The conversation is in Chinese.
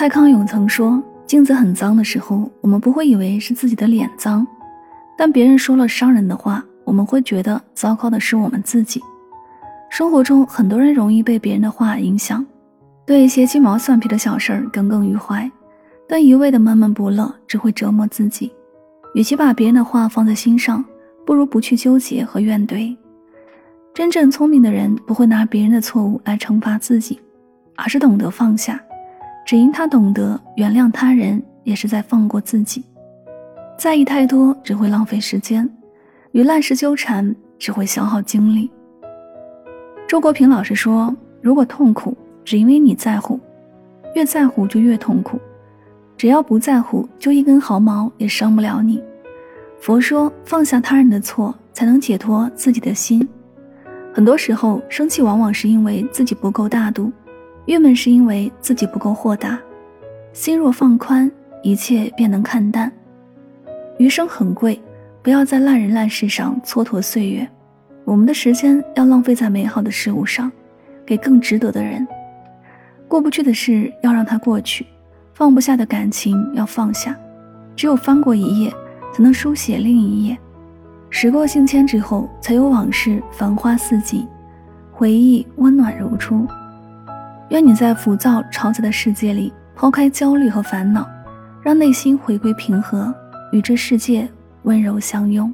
蔡康永曾说：“镜子很脏的时候，我们不会以为是自己的脸脏；但别人说了伤人的话，我们会觉得糟糕的是我们自己。”生活中，很多人容易被别人的话影响，对一些鸡毛蒜皮的小事儿耿耿于怀，但一味的闷闷不乐只会折磨自己。与其把别人的话放在心上，不如不去纠结和怨怼。真正聪明的人不会拿别人的错误来惩罚自己，而是懂得放下。只因他懂得原谅他人，也是在放过自己。在意太多只会浪费时间，与烂事纠缠只会消耗精力。周国平老师说：“如果痛苦只因为你在乎，越在乎就越痛苦。只要不在乎，就一根毫毛也伤不了你。”佛说：“放下他人的错，才能解脱自己的心。”很多时候，生气往往是因为自己不够大度。郁闷是因为自己不够豁达，心若放宽，一切便能看淡。余生很贵，不要在烂人烂事上蹉跎岁月。我们的时间要浪费在美好的事物上，给更值得的人。过不去的事要让它过去，放不下的感情要放下。只有翻过一页，才能书写另一页。时过境迁之后，才有往事繁花似锦，回忆温暖如初。愿你在浮躁嘈杂的世界里抛开焦虑和烦恼，让内心回归平和，与这世界温柔相拥。